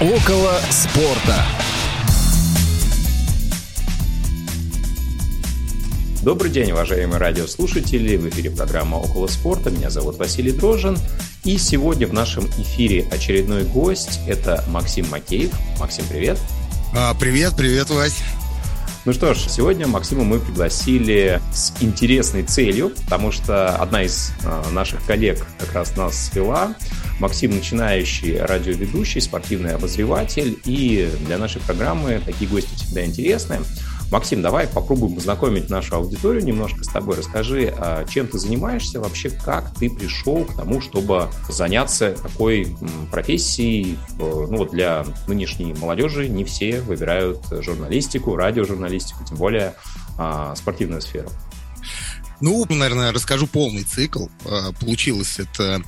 Около спорта. Добрый день, уважаемые радиослушатели. В эфире программа «Около спорта». Меня зовут Василий Дрожин. И сегодня в нашем эфире очередной гость. Это Максим Макеев. Максим, привет. А, привет, привет, Вась. Ну что ж, сегодня Максима мы пригласили с интересной целью, потому что одна из э, наших коллег как раз нас свела. Максим начинающий радиоведущий, спортивный обозреватель, и для нашей программы такие гости всегда интересны. Максим, давай попробуем познакомить нашу аудиторию немножко с тобой. Расскажи, а, чем ты занимаешься вообще, как ты пришел к тому, чтобы заняться такой профессией. Э, ну вот для нынешней молодежи не все выбирают журналистику, радиожурналистику, тем более а, спортивную сферу. Ну, наверное, расскажу полный цикл. А, получилось это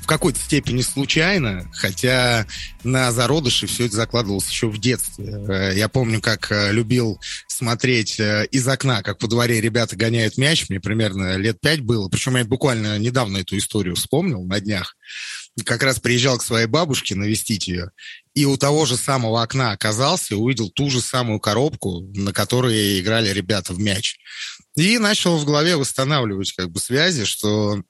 в какой-то степени случайно, хотя на зародыше все это закладывалось еще в детстве. Э, я помню, как э, любил смотреть э, из окна, как по дворе ребята гоняют мяч. Мне примерно лет пять было. Причем я буквально недавно эту историю вспомнил на днях. Как раз приезжал к своей бабушке навестить ее. И у того же самого окна оказался, увидел ту же самую коробку, на которой играли ребята в мяч. И начал в голове восстанавливать как бы связи, что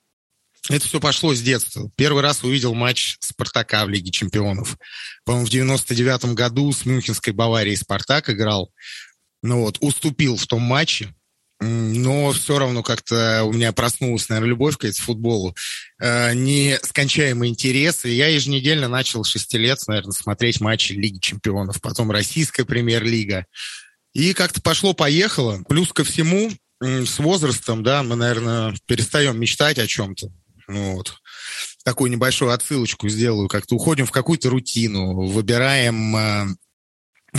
это все пошло с детства. Первый раз увидел матч «Спартака» в Лиге чемпионов. По-моему, в 99 году с Мюнхенской Баварией «Спартак» играл. Ну вот, уступил в том матче. Но все равно как-то у меня проснулась, наверное, любовь к футболу. Э, нескончаемый интерес. И я еженедельно начал 6 лет, наверное, смотреть матчи Лиги чемпионов. Потом российская премьер-лига. И как-то пошло-поехало. Плюс ко всему, с возрастом, да, мы, наверное, перестаем мечтать о чем-то. Ну, вот. Такую небольшую отсылочку сделаю. Как-то уходим в какую-то рутину, выбираем э,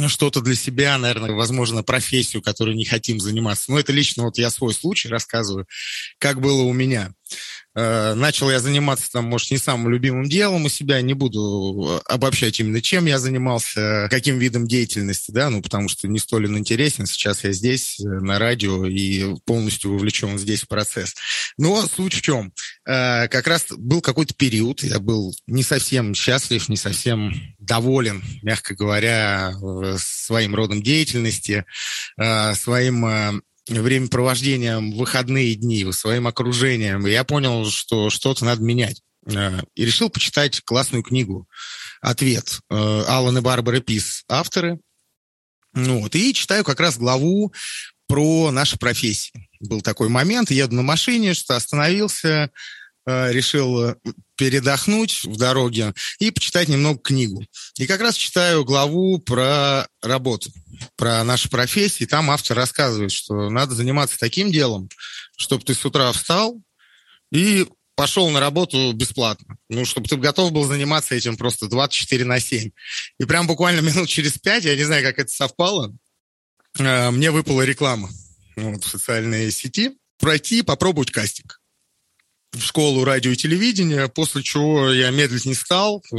что-то для себя, наверное, возможно, профессию, которой не хотим заниматься. Но это лично вот я свой случай рассказываю, как было у меня. Э, начал я заниматься там, может, не самым любимым делом у себя, не буду обобщать именно чем я занимался, каким видом деятельности, да, ну, потому что не столь он интересен. Сейчас я здесь, э, на радио, и полностью вовлечен здесь в процесс. Но суть в чем? Э, как раз был какой-то период, я был не совсем счастлив, не совсем доволен, мягко говоря, своим родом деятельности, своим времяпровождением выходные дни, своим окружением, я понял, что что-то надо менять. Э, и решил почитать классную книгу «Ответ» э, Аллан и Барбара Пис, авторы. Ну, вот, и читаю как раз главу про наши профессии. Был такой момент, еду на машине, что остановился, решил передохнуть в дороге и почитать немного книгу. И как раз читаю главу про работу, про наши профессии. Там автор рассказывает, что надо заниматься таким делом, чтобы ты с утра встал и пошел на работу бесплатно. Ну, чтобы ты готов был заниматься этим просто 24 на 7. И прям буквально минут через 5, я не знаю, как это совпало, э, мне выпала реклама вот, в социальной сети пройти, попробовать кастинг в школу радио и телевидения, после чего я медлить не стал. Э,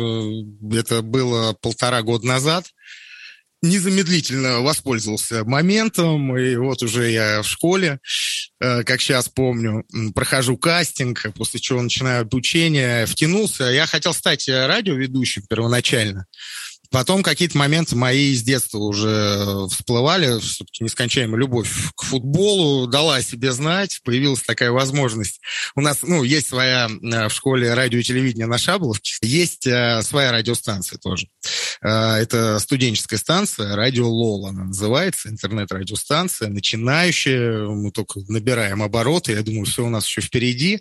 это было полтора года назад. Незамедлительно воспользовался моментом, и вот уже я в школе, э, как сейчас помню, прохожу кастинг, после чего начинаю обучение, втянулся. Я хотел стать радиоведущим первоначально, Потом какие-то моменты мои из детства уже всплывали, все-таки нескончаемая любовь к футболу дала о себе знать, появилась такая возможность. У нас, ну, есть своя э, в школе радио и телевидение на Шаболовке, есть э, своя радиостанция тоже. Э, это студенческая станция, радио Лола она называется, интернет-радиостанция, начинающая, мы только набираем обороты, я думаю, все у нас еще впереди.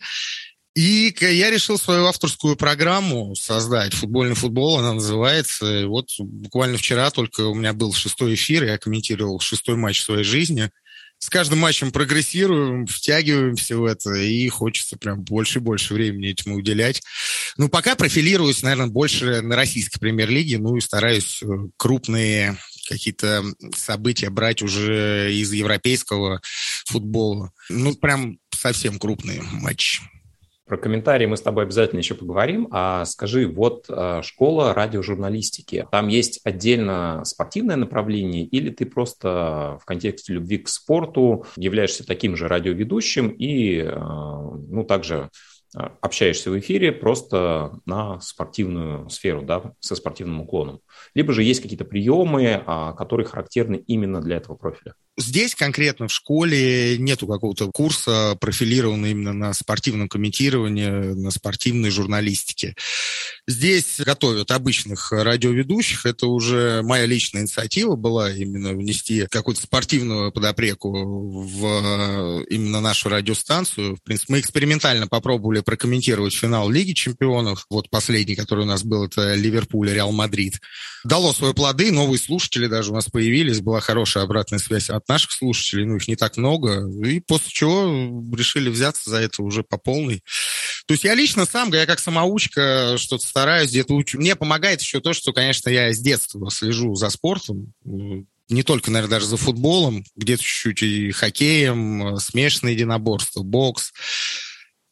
И я решил свою авторскую программу создать. Футбольный футбол, она называется. И вот буквально вчера только у меня был шестой эфир, я комментировал шестой матч своей жизни. С каждым матчем прогрессируем, втягиваемся в это, и хочется прям больше и больше времени этому уделять. Ну, пока профилируюсь, наверное, больше на российской премьер-лиге, ну и стараюсь э, крупные какие-то события брать уже из европейского футбола. Ну, прям совсем крупные матчи. Про комментарии мы с тобой обязательно еще поговорим. А скажи, вот э, школа радиожурналистики, там есть отдельно спортивное направление или ты просто в контексте любви к спорту являешься таким же радиоведущим и, э, ну, также а, общаешься в эфире просто на спортивную сферу, да, со спортивным уклоном. Либо же есть какие-то приемы, а, которые характерны именно для этого профиля. Здесь конкретно в школе нету какого-то курса, профилированного именно на спортивном комментировании, на спортивной журналистике. Здесь готовят обычных радиоведущих. Это уже моя личная инициатива была именно внести какую-то спортивную подоплёку в именно нашу радиостанцию. В принципе, мы экспериментально попробовали прокомментировать финал Лиги чемпионов. Вот последний, который у нас был, это Ливерпуль Реал Мадрид. Дало свои плоды, новые слушатели даже у нас появились, была хорошая обратная связь от наших слушателей, ну, их не так много, и после чего решили взяться за это уже по полной. То есть я лично сам, я как самоучка что-то стараюсь, где-то учу. Мне помогает еще то, что, конечно, я с детства слежу за спортом, не только, наверное, даже за футболом, где-то чуть-чуть и хоккеем, смешанное единоборство, бокс.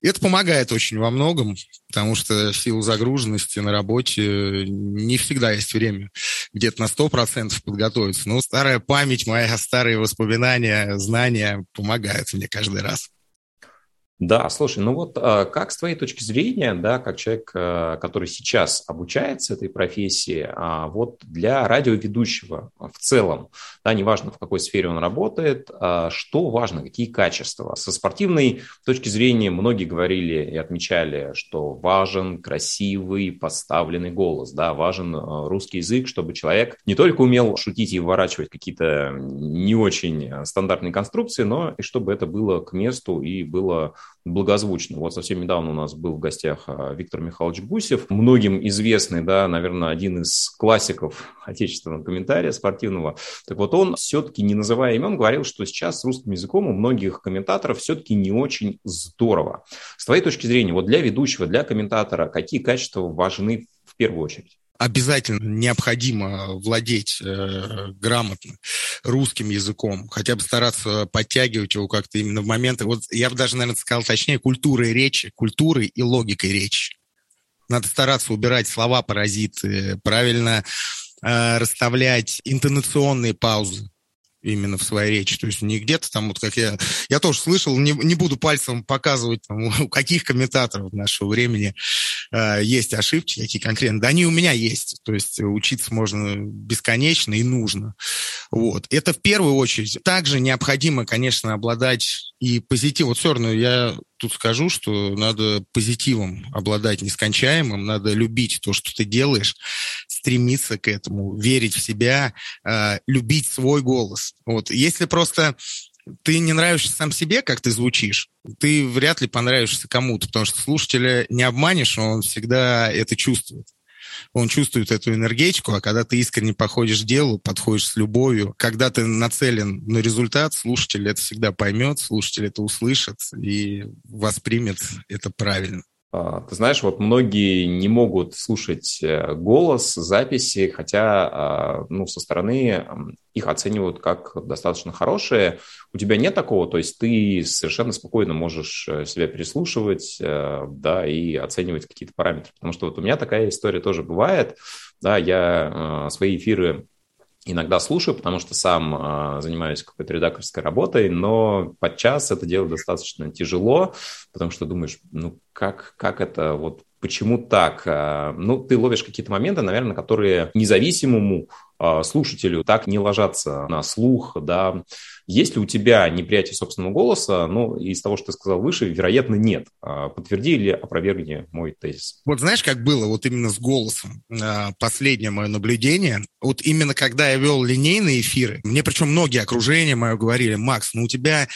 Это помогает очень во многом, потому что в силу загруженности на работе не всегда есть время где-то на 100% подготовиться. Но старая память, мои старые воспоминания, знания помогают мне каждый раз. Да, слушай, ну вот а, как с твоей точки зрения, да, как человек, а, который сейчас обучается этой профессии, а, вот для радиоведущего в целом, да, неважно в какой сфере он работает, что важно, какие качества? Со спортивной точки зрения многие говорили и отмечали, что важен красивый поставленный голос, да, важен русский язык, чтобы человек не только умел шутить и выворачивать какие-то не очень стандартные конструкции, но и чтобы это было к месту и было благозвучно. Вот совсем недавно у нас был в гостях а, Виктор Михайлович Гусев, многим известный, да, наверное, один из классиков отечественного комментария спортивного. Так вот он все-таки, не называя имен, говорил, что сейчас с русским языком у многих комментаторов все-таки не очень здорово. С твоей точки зрения, вот для ведущего, для комментатора, какие качества важны в первую очередь? Обязательно необходимо владеть э, грамотно русским языком, хотя бы стараться подтягивать его как-то именно в моменты. Вот я бы даже, наверное, сказал точнее, культурой речи, культурой и логикой речи. Надо стараться убирать слова-паразиты, правильно э, расставлять интонационные паузы именно в своей речи. То есть не где-то там, вот как я... Я тоже слышал, не, не буду пальцем показывать, там, у каких комментаторов нашего времени э, есть ошибки, какие конкретно. Да они у меня есть. То есть учиться можно бесконечно и нужно. Вот. Это в первую очередь. Также необходимо, конечно, обладать и позитивом. Вот все равно я тут скажу, что надо позитивом обладать нескончаемым, надо любить то, что ты делаешь, стремиться к этому, верить в себя, э, любить свой голос. Вот. Если просто ты не нравишься сам себе, как ты звучишь, ты вряд ли понравишься кому-то, потому что слушателя не обманешь, он всегда это чувствует он чувствует эту энергетику, а когда ты искренне походишь к делу, подходишь с любовью, когда ты нацелен на результат, слушатель это всегда поймет, слушатель это услышит и воспримет это правильно. А, ты знаешь, вот многие не могут слушать э, голос, записи, хотя а, ну, со стороны их оценивают как достаточно хорошие. У тебя нет такого, то есть ты совершенно спокойно можешь э, себя переслушивать, э, да, и оценивать какие-то параметры. Потому что вот у меня такая история тоже бывает. Да, я свои эфиры иногда слушаю, потому что сам э, занимаюсь какой-то редакторской работой, но подчас это делать достаточно тяжело, потому что думаешь, ну как, как это вот Почему так? А, ну, ты ловишь какие-то моменты, наверное, которые независимому слушателю так не ложатся на слух, да. Есть ли у тебя неприятие собственного голоса? Ну, из того, что ты сказал выше, вероятно, нет. А, подтверди или опровергни мой тезис. Вот знаешь, как было вот именно с голосом? Последнее мое наблюдение. Вот именно когда я вел линейные эфиры, мне причем многие окружения мое говорили, Макс, ну у тебя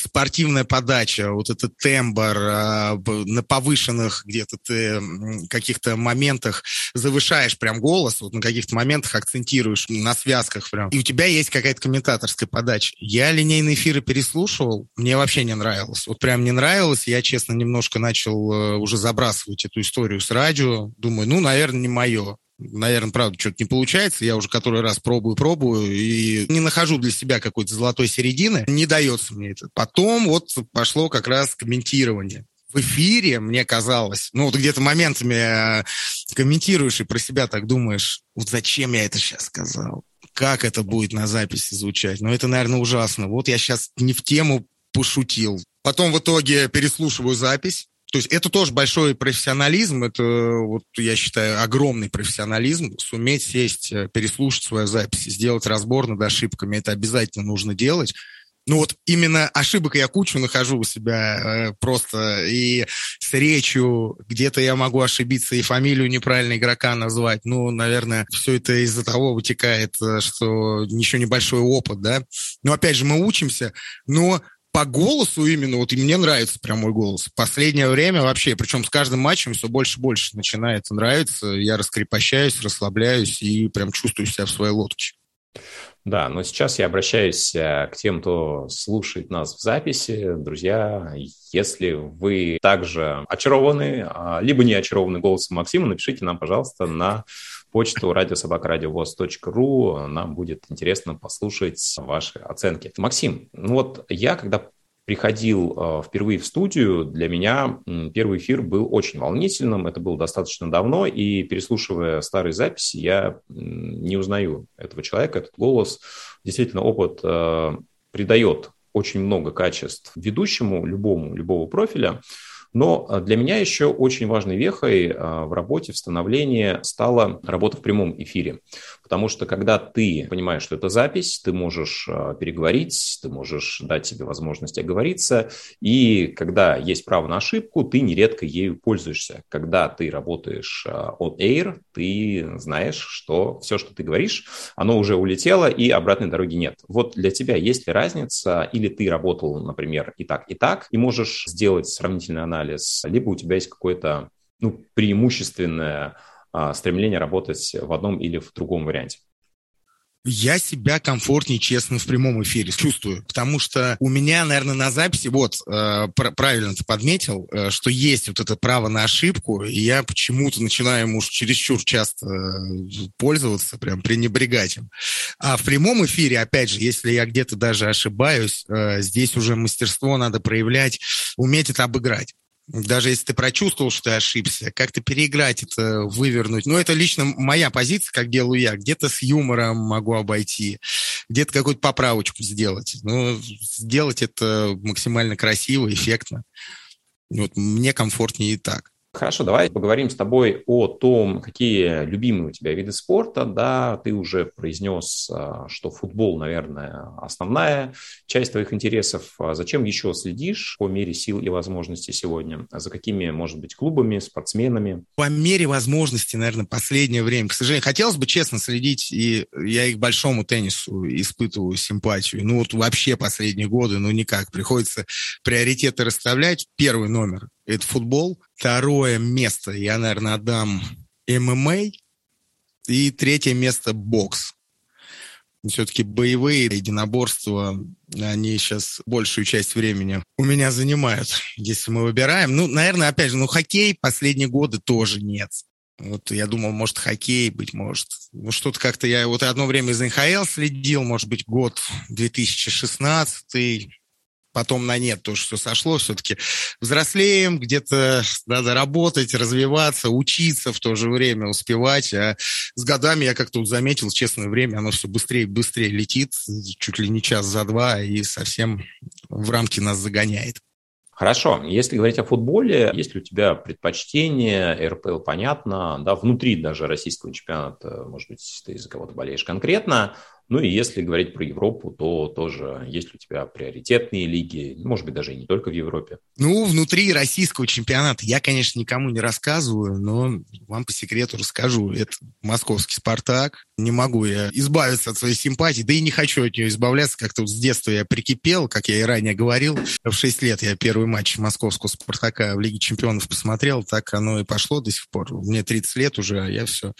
спортивная подача, вот этот тембр, на повышенных где-то ты каких-то моментах завышаешь прям голос, вот на каких-то моментах акцентируешь на связках прям, и у тебя есть какая-то комментаторская подача. Я линейные эфиры переслушивал, мне вообще не нравилось. Вот прям не нравилось, я, честно, немножко начал э, уже забрасывать эту историю с радио. Думаю, ну, наверное, не мое наверное, правда, что-то не получается. Я уже который раз пробую, пробую, и не нахожу для себя какой-то золотой середины. Не дается мне это. Потом вот пошло как раз комментирование в эфире, мне казалось, ну вот где-то моментами э, комментируешь и про себя так думаешь, вот зачем я это сейчас сказал? Как это будет на записи звучать? Ну это, наверное, ужасно. Вот я сейчас не в тему пошутил. Потом в итоге переслушиваю запись, То есть это тоже большой профессионализм, это, вот я считаю, огромный профессионализм, суметь сесть, э, переслушать свою запись, сделать разбор над ошибками, это обязательно нужно делать. Ну вот именно ошибок я кучу нахожу у себя э, просто и с речью, где-то я могу ошибиться и фамилию неправильно игрока назвать. Ну, наверное, все это из-за того вытекает, э, что еще небольшой опыт, да. Но опять же, мы учимся, но по голосу именно, вот и мне нравится прям мой голос. Последнее время вообще, причем с каждым матчем все больше и больше начинает нравиться. Я раскрепощаюсь, расслабляюсь и прям чувствую себя в своей лодке. Да, но сейчас я обращаюсь э, к тем, кто слушает нас в записи. Друзья, если вы также очарованы, а, либо не очарованы голосом Максима, напишите нам, пожалуйста, на почту радиособакрадиовоз.ру. Нам будет интересно послушать ваши оценки. Максим, ну вот я, когда приходил э, впервые в студию, для меня первый эфир был очень волнительным. Это было достаточно давно, и переслушивая старые записи, я не узнаю этого человека, этот голос. Действительно, опыт э, придает очень много качеств ведущему любому, любого профиля. Но а, для меня еще очень важной вехой а, в работе, в становлении стала работа в прямом эфире. Потому что когда ты понимаешь, что это запись, ты можешь а, переговорить, ты можешь дать себе возможность оговориться. И когда есть право на ошибку, ты нередко ею пользуешься. Когда ты работаешь on air, ты знаешь, что все, что ты говоришь, оно уже улетело и обратной дороги нет. Вот для тебя есть ли разница, или ты работал, например, и так, и так, и можешь сделать сравнительный анализ либо у тебя есть какое-то ну, преимущественное а, стремление работать в одном или в другом варианте. Я себя комфортнее, честно, в прямом эфире чувствую, потому что у меня, наверное, на записи, вот, э, правильно ты подметил, э, что есть вот это право на ошибку, и я почему-то начинаю уж чересчур часто э, пользоваться, прям пренебрегать им. А в прямом эфире, опять же, если я где-то даже ошибаюсь, э, здесь уже мастерство надо проявлять, уметь это обыграть даже если ты прочувствовал, что ты ошибся, как-то переиграть это, вывернуть. Ну, это лично моя позиция, как делаю я. Где-то с юмором могу обойти, где-то какую-то поправочку сделать. Но сделать это максимально красиво, эффектно. Вот мне комфортнее и так. Хорошо, давай поговорим с тобой о том, какие любимые у тебя виды спорта. Да, ты уже произнес, а, что футбол, наверное, основная часть твоих интересов. А зачем еще следишь по мере сил и возможностей сегодня? За какими, может быть, клубами, спортсменами? По мере возможности, наверное, последнее время. К сожалению, хотелось бы честно следить, и я и к большому теннису испытываю симпатию. Ну вот вообще последние годы, ну никак. Приходится приоритеты расставлять. Первый номер – это футбол. Второе место я, наверное, отдам ММА. И третье место – бокс. Все-таки боевые единоборства, они сейчас большую часть времени у меня занимают, если мы выбираем. Ну, наверное, опять же, ну, хоккей последние годы тоже нет. Вот я думал, может, хоккей, быть может. Ну, что-то как-то я вот одно время из НХЛ следил, может быть, год 2016 потом на нет тоже все сошло, все-таки взрослеем, где-то надо работать, развиваться, учиться в то же время, успевать. А с годами я как-то заметил, честное время, оно все быстрее и быстрее летит, чуть ли не час за два, и совсем в рамки нас загоняет. Хорошо, если говорить о футболе, есть ли у тебя предпочтение, РПЛ понятно, да, внутри даже российского чемпионата, может быть, ты за кого-то болеешь конкретно, ну и если говорить про Европу, то тоже есть у тебя приоритетные лиги, может быть, даже и не только в Европе? Ну, внутри российского чемпионата я, конечно, никому не рассказываю, но вам по секрету расскажу. Это московский «Спартак». Не могу я избавиться от своей симпатии, да и не хочу от нее избавляться. Как-то вот с детства я прикипел, как я и ранее говорил. В 6 лет я первый матч московского «Спартака» в Лиге чемпионов посмотрел, так оно и пошло до сих пор. Мне 30 лет уже, а я все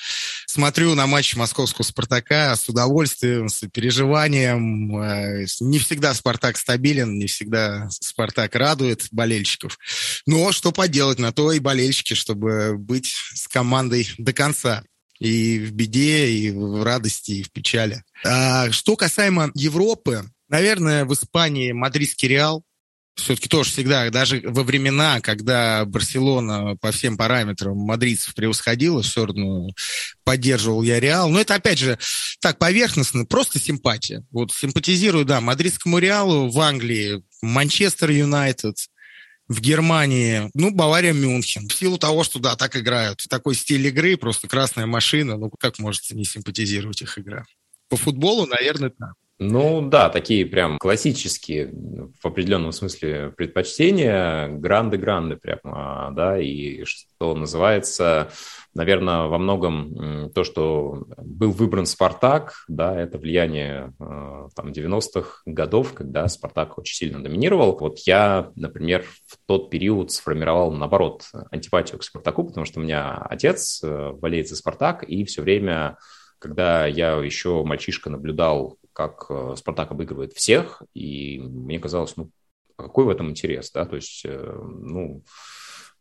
смотрю на матч московского «Спартака» с удовольствием, с переживанием. Э, не всегда «Спартак» стабилен, не всегда «Спартак» радует болельщиков. Но что поделать, на то и болельщики, чтобы быть с командой до конца. И в беде, и в радости, и в печали. А что касаемо Европы, наверное, в Испании мадридский Реал, все-таки тоже всегда, даже во времена, когда Барселона по всем параметрам мадридцев превосходила, все равно поддерживал я Реал. Но это, опять же, так поверхностно, просто симпатия. Вот симпатизирую, да, мадридскому Реалу в Англии, Манчестер Юнайтед, В Германии, ну, Бавария, Мюнхен. В силу того, что, да, так играют. Такой стиль игры, просто красная машина. Ну, как может не симпатизировать их игра? По футболу, наверное, так. Ну да, такие прям классические в определенном смысле предпочтения, гранды-гранды прям, а, да, и что называется, наверное, во многом то, что был выбран «Спартак», да, это влияние а, там 90-х годов, когда «Спартак» очень сильно доминировал. Вот я, например, в тот период сформировал, наоборот, антипатию к «Спартаку», потому что у меня отец э, болеет за «Спартак», и все время когда я еще мальчишка наблюдал как э, Спартак обыгрывает всех, и мне казалось, ну, какой в этом интерес, да, то есть, э, ну,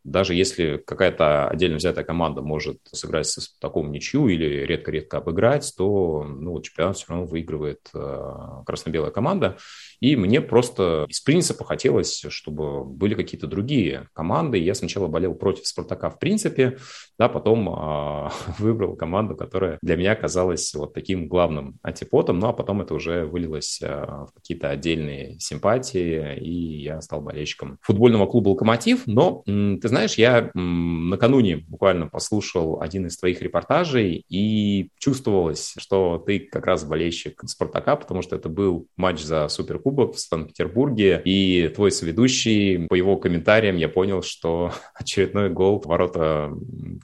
даже если какая-то отдельно взятая команда может сыграть с таком ничью или редко-редко обыграть, то ну, чемпионат все равно выигрывает э, красно-белая команда. И мне просто из принципа хотелось, чтобы были какие-то другие команды. Я сначала болел против «Спартака» в принципе, да, потом э, выбрал команду, которая для меня казалась вот таким главным антипотом, ну а потом это уже вылилось э, в какие-то отдельные симпатии, и я стал болельщиком футбольного клуба «Локомотив». Но, ты знаешь, я накануне буквально послушал один из твоих репортажей, и чувствовалось, что ты как раз болельщик «Спартака», потому что это был матч за Суперкубок, кубок в Санкт-Петербурге, и твой соведущий, по его комментариям я понял, что очередной гол ворота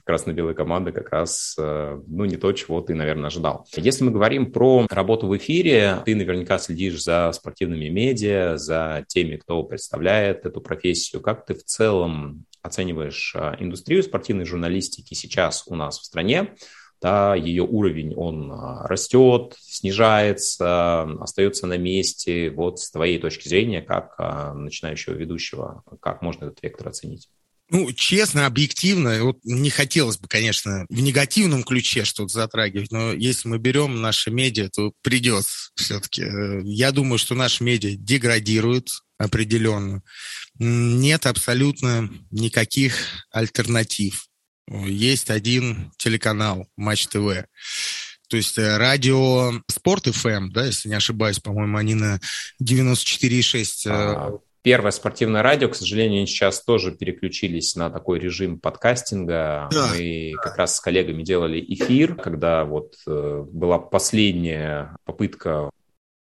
красно-белой команды как раз, э, ну, не то, чего ты, наверное, ожидал. Если мы говорим про работу в эфире, ты наверняка следишь за спортивными медиа, за теми, кто представляет эту профессию. Как ты в целом оцениваешь э, индустрию спортивной журналистики сейчас у нас в стране? да, ее уровень, он а, растет, снижается, остается на месте. Вот с твоей точки зрения, как а, начинающего ведущего, как можно этот вектор оценить? Ну, честно, объективно, вот не хотелось бы, конечно, в негативном ключе что-то затрагивать, но если мы берем наши медиа, то придется все-таки. Э, я думаю, что наши медиа деградируют определенно. Нет абсолютно никаких альтернатив есть один телеканал Матч ТВ. То есть э, радио Спорт ФМ, эм, да, если не ошибаюсь, по-моему, они на 94,6. Э, а, первое спортивное радио, к сожалению, они сейчас тоже переключились на такой режим подкастинга. Да. Мы как раз с коллегами делали эфир, когда вот э, была последняя попытка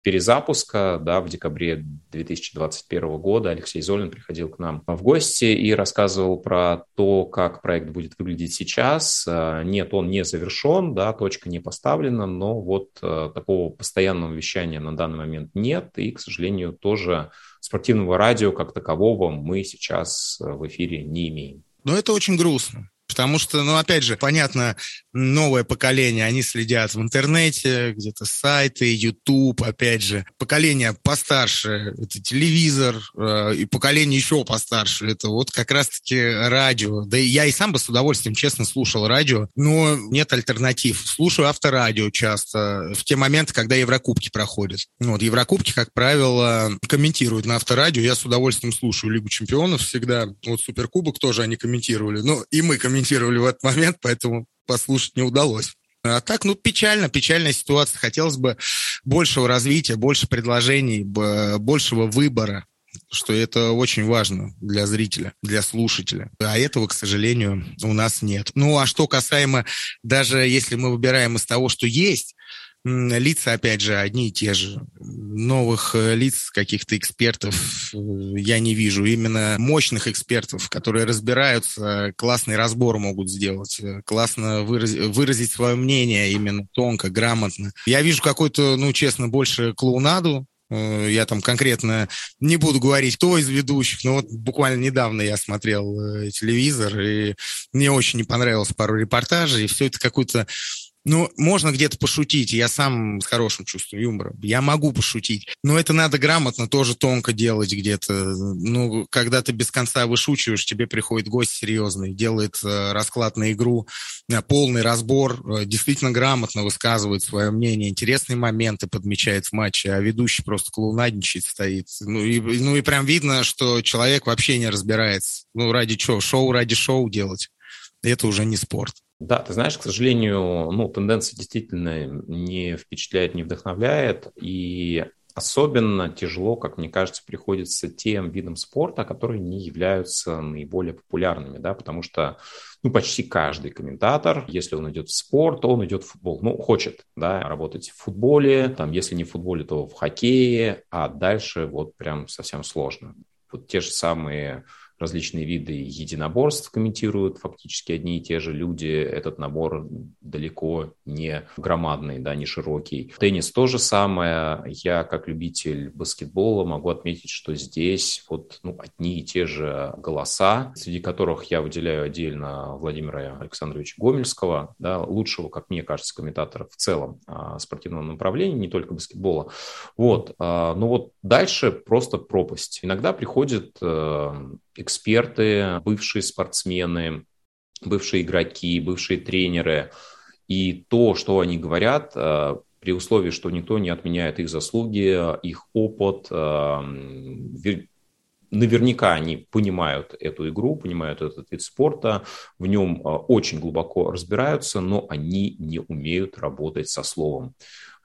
перезапуска, да, в декабре 2021 года Алексей Золин приходил к нам в гости и рассказывал про то, как проект будет выглядеть сейчас. А, нет, он не завершен, да, точка не поставлена, но вот а, такого постоянного вещания на данный момент нет, и, к сожалению, тоже спортивного радио как такового мы сейчас в эфире не имеем. Но это очень грустно. Потому что, ну, опять же, понятно, новое поколение, они следят в интернете, где-то сайты, YouTube, опять же. Поколение постарше – это телевизор, э, и поколение еще постарше – это вот как раз-таки радио. Да и я и сам бы с удовольствием, честно, слушал радио, но нет альтернатив. Слушаю авторадио часто в те моменты, когда Еврокубки проходят. Ну, вот Еврокубки, как правило, комментируют на авторадио. Я с удовольствием слушаю Лигу чемпионов всегда. Вот Суперкубок тоже они комментировали. Ну, и мы комментируем комментировали в этот момент, поэтому послушать не удалось. А так, ну, печально, печальная ситуация. Хотелось бы большего развития, больше предложений, большего выбора, что это очень важно для зрителя, для слушателя. А этого, к сожалению, у нас нет. Ну, а что касаемо, даже если мы выбираем из того, что есть, лица, опять же, одни и те же. Новых э, лиц, каких-то экспертов э, я не вижу. Именно мощных экспертов, которые разбираются, классный разбор могут сделать, э, классно выразить, выразить свое мнение именно тонко, грамотно. Я вижу какой-то, ну, честно, больше клоунаду, я там конкретно не буду говорить, кто из ведущих, но вот буквально недавно я смотрел телевизор, и мне очень не понравилось пару репортажей, и все это какой-то ну, можно где-то пошутить. Я сам с хорошим чувством юмора. Я могу пошутить. Но это надо грамотно, тоже тонко делать где-то. Ну, когда ты без конца вышучиваешь, тебе приходит гость серьезный, делает э, расклад на игру, э, полный разбор, э, действительно грамотно высказывает свое мнение, интересные моменты подмечает в матче, а ведущий просто клоунадничает, стоит. Ну и, ну и прям видно, что человек вообще не разбирается. Ну, ради чего? Шоу ради шоу делать. Это уже не спорт. Да, ты знаешь, к сожалению, ну, тенденция действительно не впечатляет, не вдохновляет. И Особенно тяжело, как мне кажется, приходится тем видам спорта, которые не являются наиболее популярными, да, потому что ну, почти каждый комментатор, если он идет в спорт, он идет в футбол. Ну, хочет, да, работать в футболе, там, если не в футболе, то в хоккее, а дальше вот прям совсем сложно. Вот те же самые различные виды единоборств комментируют фактически одни и те же люди. Этот набор далеко не громадный, да, не широкий. Теннис то же самое. Я, как любитель баскетбола, могу отметить, что здесь вот ну, одни и те же голоса, среди которых я выделяю отдельно Владимира Александровича Гомельского, да, лучшего, как мне кажется, комментатора в целом а, спортивного направления, не только баскетбола. Вот. А, ну вот дальше просто пропасть. Иногда приходит э, эксперты, бывшие спортсмены, бывшие игроки, бывшие тренеры. И то, что они говорят, э, при условии, что никто не отменяет их заслуги, их опыт, э, наверняка они понимают эту игру, понимают этот вид спорта, в нем э, очень глубоко разбираются, но они не умеют работать со словом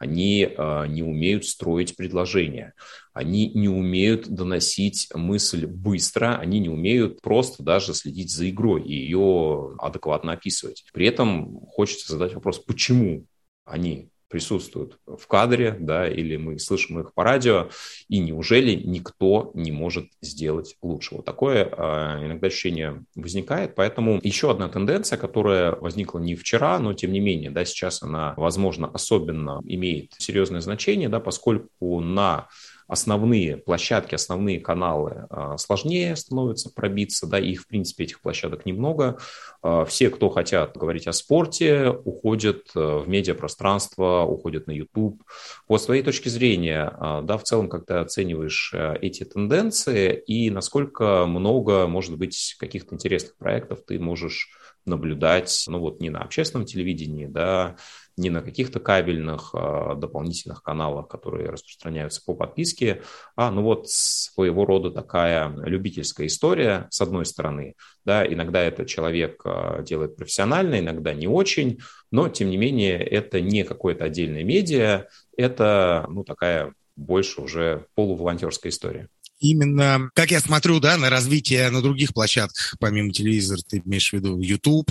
они э, не умеют строить предложения, они не умеют доносить мысль быстро, они не умеют просто даже следить за игрой и ее адекватно описывать. При этом хочется задать вопрос, почему они присутствуют в кадре, да, или мы слышим их по радио, и неужели никто не может сделать лучше? Вот такое э, иногда ощущение возникает, поэтому еще одна тенденция, которая возникла не вчера, но тем не менее, да, сейчас она, возможно, особенно имеет серьезное значение, да, поскольку на основные площадки, основные каналы а, сложнее становится пробиться, да, их, в принципе, этих площадок немного. А, все, кто хотят говорить о спорте, уходят э, в медиапространство, уходят на YouTube. Вот с твоей точки зрения, а, да, в целом, как ты оцениваешь э, эти тенденции и насколько много, может быть, каких-то интересных проектов ты можешь наблюдать, ну вот не на общественном телевидении, да, не на каких-то кабельных а, дополнительных каналах, которые распространяются по подписке, а ну вот своего рода такая любительская история, с одной стороны. Да, иногда это человек а, делает профессионально, иногда не очень, но тем не менее это не какое-то отдельное медиа, это ну, такая больше уже полуволонтерская история именно, как я смотрю, да, на развитие на других площадках, помимо телевизора, ты имеешь в виду YouTube,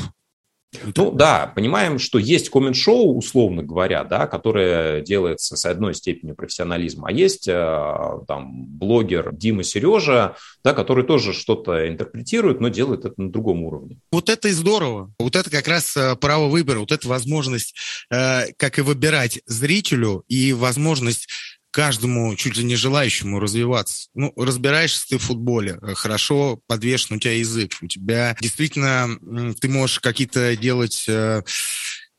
ну да, понимаем, что есть коммент-шоу, условно говоря, да, которое делается с одной степенью профессионализма, а есть э, там блогер Дима Сережа, да, который тоже что-то интерпретирует, но делает это на другом уровне. Вот это и здорово. Вот это как раз э, право выбора, вот эта возможность, э, как и выбирать зрителю, и возможность каждому чуть ли не желающему развиваться. Ну, разбираешься ты в футболе, э, хорошо подвешен у тебя язык, у тебя действительно ты можешь какие-то делать э,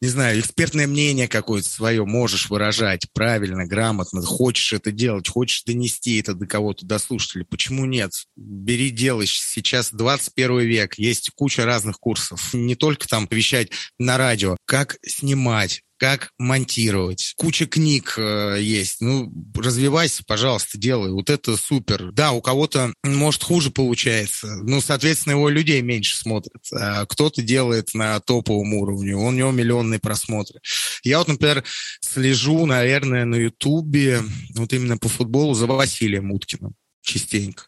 не знаю, экспертное мнение какое-то свое можешь выражать правильно, грамотно, хочешь это делать, хочешь донести это до кого-то, до слушателей. Почему нет? Бери, делай. Сейчас 21 век, есть куча разных курсов. Не только там вещать на радио, как снимать, как монтировать. Куча книг э, есть. Ну, развивайся, пожалуйста, делай. Вот это супер. Да, у кого-то, может, хуже получается. Ну, соответственно, его людей меньше смотрят. А кто-то делает на топовом уровне. У него миллионные просмотры. Я вот, например, слежу, наверное, на Ютубе вот именно по футболу за Василием Уткиным частенько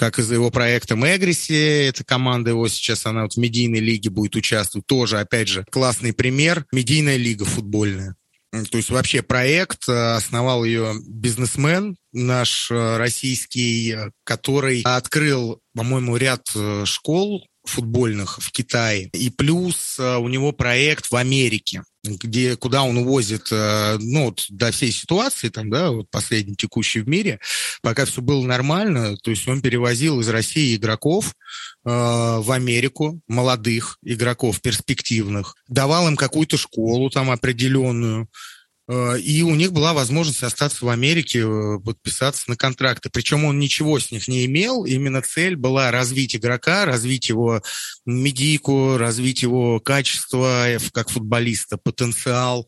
как из-за его проекта Мегриси, эта команда его сейчас, она вот в медийной лиге будет участвовать, тоже, опять же, классный пример, медийная лига футбольная. То есть вообще проект, э, основал ее бизнесмен наш э, российский, э, который открыл, по-моему, ряд школ футбольных в Китае. И плюс у него проект в Америке, где, куда он увозит, э, ну, вот до всей ситуации, там, да, вот последний текущий в мире, пока все было нормально, то есть он перевозил из России игроков э, в Америку, молодых игроков, перспективных, давал им какую-то школу там определенную, и у них была возможность остаться в Америке, э, подписаться на контракты. Причем он ничего с них не имел. Именно цель была развить игрока, развить его медийку, развить его качество как футболиста, потенциал.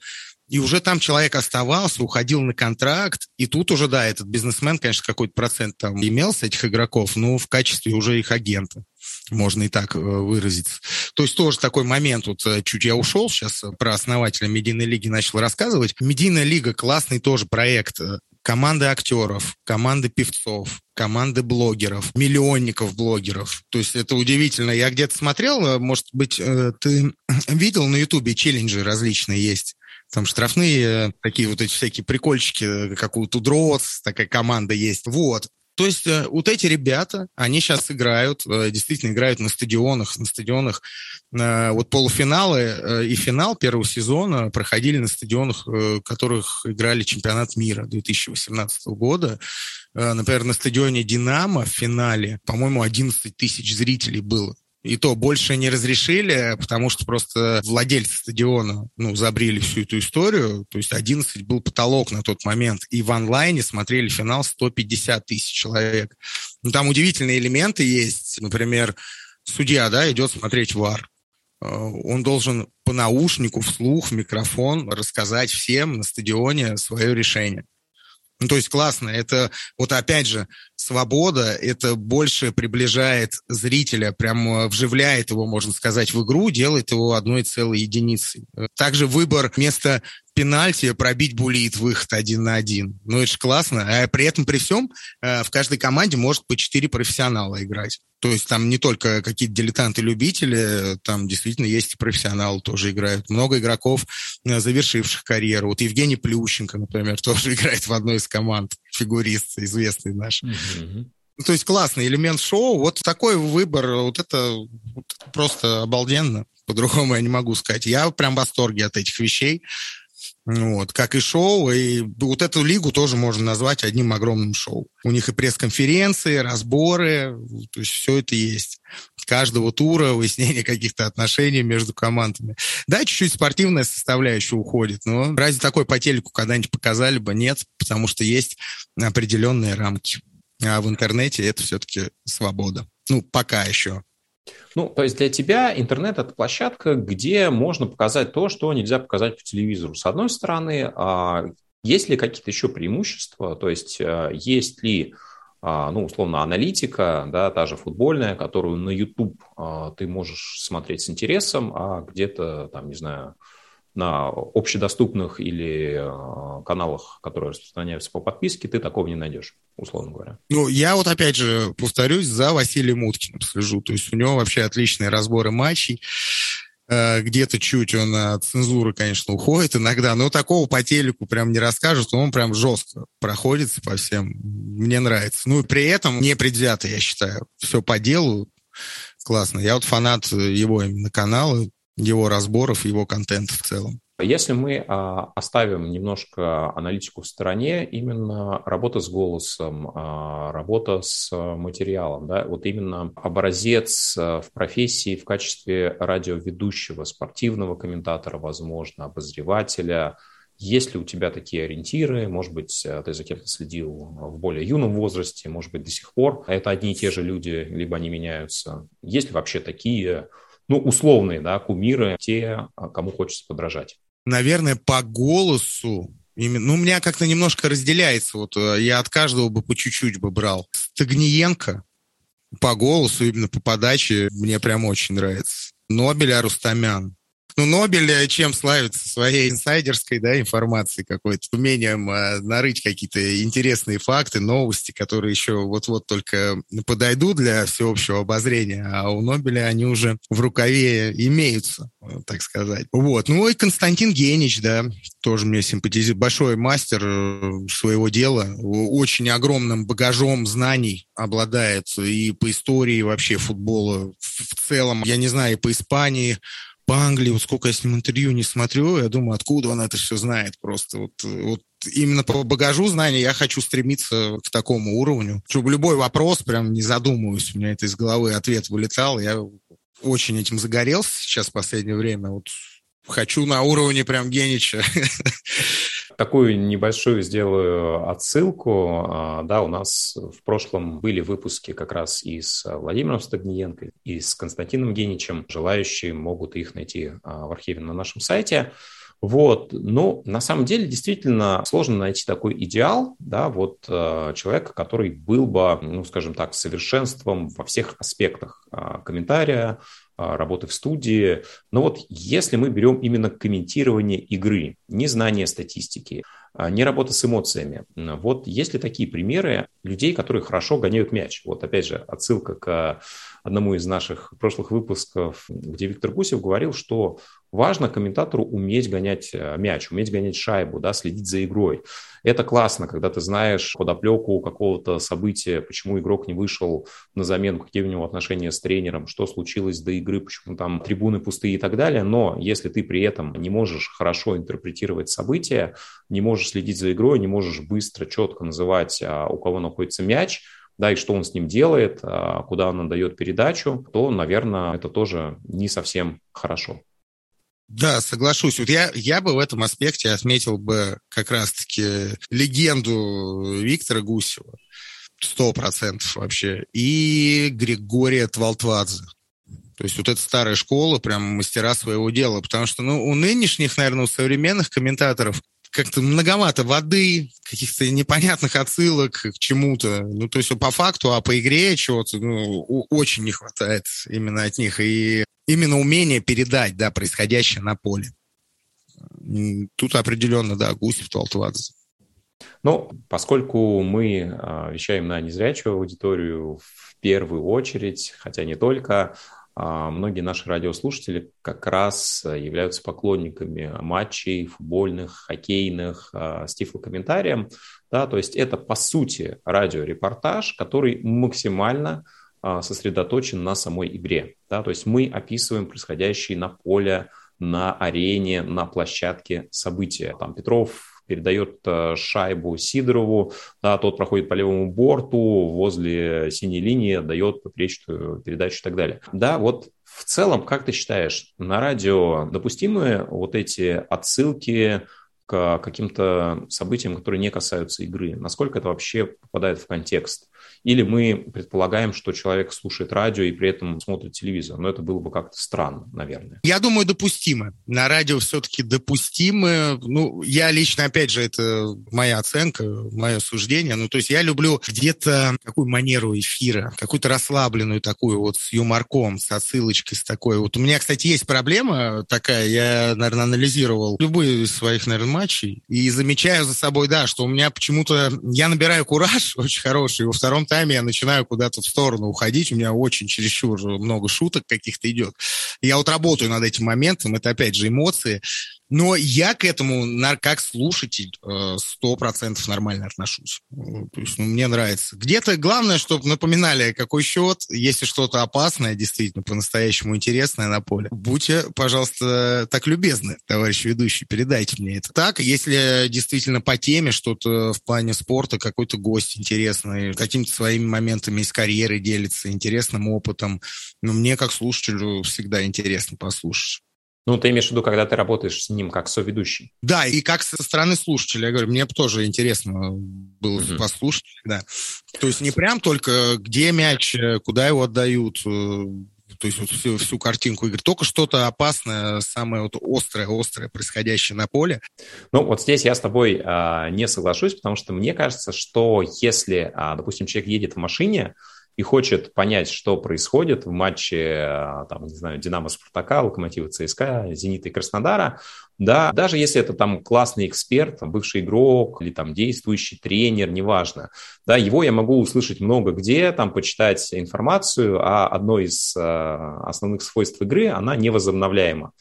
И уже там человек оставался, уходил на контракт, и тут уже, да, этот бизнесмен, конечно, какой-то процент там имел с этих игроков, но в качестве уже их агента можно и так э, выразиться. То есть тоже такой момент, вот э, чуть я ушел сейчас про основателя Медийной лиги начал рассказывать. Медийная лига классный тоже проект. команды актеров, команды певцов, команды блогеров, миллионников блогеров. То есть это удивительно. Я где-то смотрел, э, может быть, э, ты видел на Ютубе челленджи различные есть. Там штрафные э, такие вот эти всякие прикольчики, как у Тудроц, такая команда есть. Вот. То есть э, вот эти ребята, они сейчас играют, э, действительно играют на стадионах, на стадионах. Э, вот полуфиналы и финал первого сезона проходили на стадионах, которых играли чемпионат мира 2018 года. Например, на стадионе «Динамо» в финале, по-моему, 11 тысяч зрителей было. И то больше не разрешили, потому что просто владельцы стадиона ну, забрили всю эту историю. То есть 11 был потолок на тот момент. И в онлайне смотрели финал 150 тысяч человек. Ну, там удивительные элементы есть. Например, судья да, идет смотреть ВАР. Э, он должен по наушнику, вслух, в микрофон рассказать всем на стадионе свое решение. Ну, то есть классно. Это вот опять же свобода, это больше приближает зрителя, прям вживляет его, можно сказать, в игру, делает его одной целой единицей. Также выбор места пенальти пробить булит выход один на один. Ну, это же классно. А при этом, при всем, э, в каждой команде может по четыре профессионала играть. То есть там не только какие-то дилетанты-любители, там действительно есть и профессионалы тоже играют. Много игроков, э, завершивших карьеру. Вот Евгений Плющенко, например, тоже играет в одной из команд, фигурист известный наш. Mm-hmm. То есть классный элемент шоу. Вот такой выбор, вот это, вот просто обалденно. По-другому я не могу сказать. Я прям в восторге от этих вещей. Вот, как и шоу, и вот эту лигу тоже можно назвать одним огромным шоу. У них и пресс-конференции, разборы, то есть все это есть. Каждого тура, выяснение каких-то отношений между командами. Да, чуть-чуть спортивная составляющая уходит, но разве такой по телеку когда-нибудь показали бы? Нет, потому что есть определенные рамки. А в интернете это все-таки свобода. Ну, пока еще. Ну, то есть для тебя интернет – это площадка, где можно показать то, что нельзя показать по телевизору. С одной стороны, а, есть ли какие-то еще преимущества? То есть э, есть ли, а, ну, условно, аналитика, да, та же футбольная, которую на YouTube а, ты можешь смотреть с интересом, а где-то, там, не знаю, на общедоступных или э, каналах, которые распространяются по подписке, ты такого не найдешь, условно говоря. Ну, я вот опять же повторюсь, за Василием Уткиным слежу. То есть у него вообще отличные разборы матчей. Э, где-то чуть он от цензуры, конечно, уходит иногда, но такого по телеку прям не расскажут, он прям жестко проходится по всем. Мне нравится. Ну и при этом не предвзято, я считаю. Все по делу. Классно. Я вот фанат его именно канала, его разборов, его контента в целом. Если мы а, оставим немножко аналитику в стороне, именно работа с голосом, а, работа с материалом, да, вот именно образец а, в профессии в качестве радиоведущего, спортивного комментатора, возможно, обозревателя, есть ли у тебя такие ориентиры? Может быть, ты за кем-то следил в более юном возрасте, может быть, до сих пор. Это одни и те же люди, либо они меняются. Есть ли вообще такие ну, условные, да, кумиры, те, а, кому хочется подражать? Наверное, по голосу Именно, ну, у меня как-то немножко разделяется. Вот э, я от каждого бы по чуть-чуть бы брал. Стагниенко по голосу, именно по подаче, мне прям очень нравится. Нобель Арустамян. Ну, Нобель э, чем славится? Своей инсайдерской да, информацией какой-то, умением э, нарыть какие-то интересные факты, новости, которые еще вот-вот только подойдут для всеобщего обозрения, а у Нобеля они уже в рукаве имеются, так сказать. Вот. Ну и Константин Генич, да, тоже мне симпатизирует. Большой мастер э, своего дела, очень огромным багажом знаний обладает и по истории вообще футбола в целом, я не знаю, и по Испании, по Англии, вот сколько я с ним интервью не смотрю, я думаю, откуда он это все знает просто. Вот, вот именно по багажу знаний я хочу стремиться к такому уровню. Чтобы любой вопрос, прям не задумываюсь, у меня это из головы ответ вылетал, я очень этим загорелся сейчас в последнее время. Вот хочу на уровне прям Генича. Такую небольшую сделаю отсылку. А, да, у нас в прошлом были выпуски как раз и с Владимиром Стагниенко, и с Константином Геничем. Желающие могут их найти а, в архиве на нашем сайте. Вот, ну, на самом деле, действительно сложно найти такой идеал, да, вот э, человека, который был бы, ну, скажем так, совершенством во всех аспектах э, комментария, работы в студии. Но вот если мы берем именно комментирование игры, не знание статистики, а, не работа с эмоциями. Вот есть ли такие примеры людей, которые хорошо гоняют мяч? Вот опять же, отсылка к одному из наших прошлых выпусков, где Виктор Гусев говорил, что важно комментатору уметь гонять э, мяч, уметь гонять шайбу, да, следить за игрой. Это классно, когда ты знаешь подоплеку какого-то события, почему игрок не вышел на замену, какие у него отношения с тренером, что случилось до игры, почему там трибуны пустые и так далее. Но если ты при этом не можешь хорошо интерпретировать события, не можешь следить за игрой, не можешь быстро, четко называть, а, у кого находится мяч, да, и что он с ним делает, а, куда он отдает передачу, то, наверное, это тоже не совсем хорошо. Да, соглашусь. Вот я, я бы в этом аспекте отметил бы как раз-таки легенду Виктора Гусева. Сто процентов вообще. И Григория Твалтвадзе. То есть вот эта старая школа, прям мастера своего дела. Потому что ну, у нынешних, наверное, у современных комментаторов как-то многовато воды, каких-то непонятных отсылок к чему-то. Ну, то есть по факту, а по игре чего-то ну, очень не хватает именно от них. И именно умение передать, да, происходящее на поле. Тут определенно, да, Гусев, Туалтвадзе. Ну, поскольку мы а, вещаем на незрячую аудиторию в первую очередь, хотя не только, многие наши радиослушатели как раз являются поклонниками матчей футбольных, хоккейных а, с тифлокомментарием. Да, то есть это, по сути, радиорепортаж, который максимально а, сосредоточен на самой игре. Да? То есть мы описываем происходящие на поле, на арене, на площадке события. Там Петров передает э, шайбу Сидорову, да, тот проходит по левому борту, возле синей линии дает поперечную передачу и так далее. Да, вот в целом, как ты считаешь, на радио допустимы вот эти отсылки к каким-то событиям, которые не касаются игры? Насколько это вообще попадает в контекст? Или мы предполагаем, что человек слушает радио и при этом смотрит телевизор. Но это было бы как-то странно, наверное. Я думаю, допустимо. На радио все-таки допустимо. Ну, я лично, опять же, это моя оценка, мое суждение. Ну, то есть я люблю где-то такую манеру эфира, какую-то расслабленную такую вот с юморком, с отсылочкой, с такой. Вот у меня, кстати, есть проблема такая. Я, наверное, анализировал любые из своих, наверное, матчей и замечаю за собой, да, что у меня почему-то... Я набираю кураж очень хороший, во втором тайме я начинаю куда-то в сторону уходить, у меня очень чересчур много шуток каких-то идет. Я вот работаю над этим моментом, это опять же эмоции, но я к этому, как слушатель, э, сто процентов нормально отношусь. То есть ну, мне нравится. Где-то главное, чтобы напоминали, какой счет, если что-то опасное, действительно, по-настоящему интересное на поле. Будьте, пожалуйста, так любезны, товарищ ведущий, передайте мне это. Так, если действительно по теме что-то в плане спорта, какой-то гость интересный, какими-то своими моментами из карьеры делится, интересным опытом, ну, мне как слушателю всегда интересно послушать. Ну, ты имеешь в виду, когда ты работаешь с ним как соведущий? Да, и как со стороны слушателя. Я говорю, мне тоже интересно было uh-huh. послушать. Да. То есть не прям только где мяч, куда его отдают, э, то есть вот всю, всю картинку игры, только что-то опасное, самое вот острое, острое, происходящее на поле. Ну, вот здесь я с тобой а, не соглашусь, потому что мне кажется, что если, а, допустим, человек едет в машине, и хочет понять, что происходит в матче, а, там, не знаю, Динамо Спартака, Локомотива ЦСКА, Зенита и Краснодара, да, даже если это там классный эксперт, бывший игрок или там действующий тренер, неважно, да, его я могу услышать много где, там почитать информацию, а одно из э, основных свойств игры, она невозобновляема,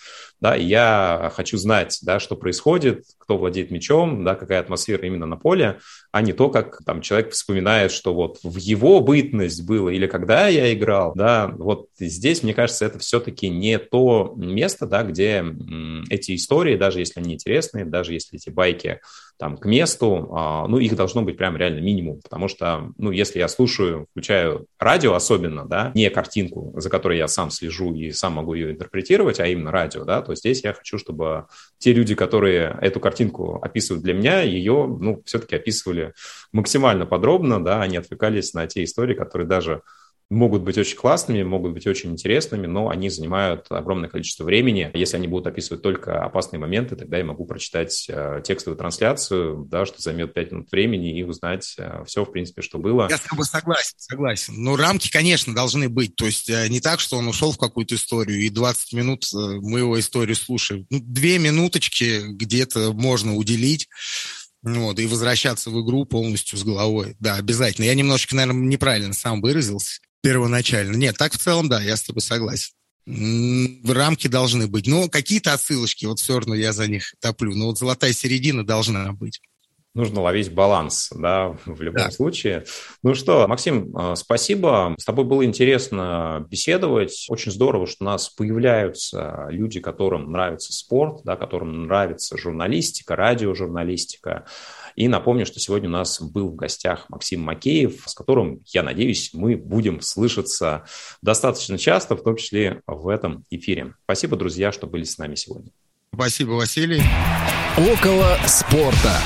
да, и я хочу знать, да, что происходит, кто владеет мячом, да, какая атмосфера именно на поле, а не то, как там человек вспоминает, что вот в его бытность было или когда я играл, да, вот здесь, мне кажется, это все-таки не то место, да, где эти истории, даже если они интересные, даже если эти байки там к месту, а, ну, их должно быть прям реально минимум, потому что, ну, если я слушаю, включаю радио особенно, да, не картинку, за которой я сам слежу и сам могу ее интерпретировать, а именно радио, да, то здесь я хочу, чтобы те люди, которые эту картинку описывают для меня, ее, ну, все-таки описывали максимально подробно, да, они отвлекались на те истории, которые даже могут быть очень классными, могут быть очень интересными, но они занимают огромное количество времени. Если они будут описывать только опасные моменты, тогда я могу прочитать э, текстовую трансляцию, да, что займет 5 минут времени и узнать э, все, в принципе, что было. Я с тобой согласен, согласен. Но рамки, конечно, должны быть. То есть э, не так, что он ушел в какую-то историю, и 20 минут мы его историю слушаем. Ну, две минуточки где-то можно уделить вот, и возвращаться в игру полностью с головой. Да, обязательно. Я немножечко, наверное, неправильно сам выразился первоначально. Нет, так в целом, да, я с тобой согласен. Рамки должны быть. Но какие-то отсылочки, вот все равно я за них топлю. Но вот золотая середина должна быть нужно ловить баланс, да, в любом да. случае. Ну что, Максим, э, спасибо. С тобой было интересно беседовать. Очень здорово, что у нас появляются люди, которым нравится спорт, да, которым нравится журналистика, радиожурналистика. И напомню, что сегодня у нас был в гостях Максим Макеев, с которым, я надеюсь, мы будем слышаться достаточно часто, в том числе в этом эфире. Спасибо, друзья, что были с нами сегодня. Спасибо, Василий. Около спорта.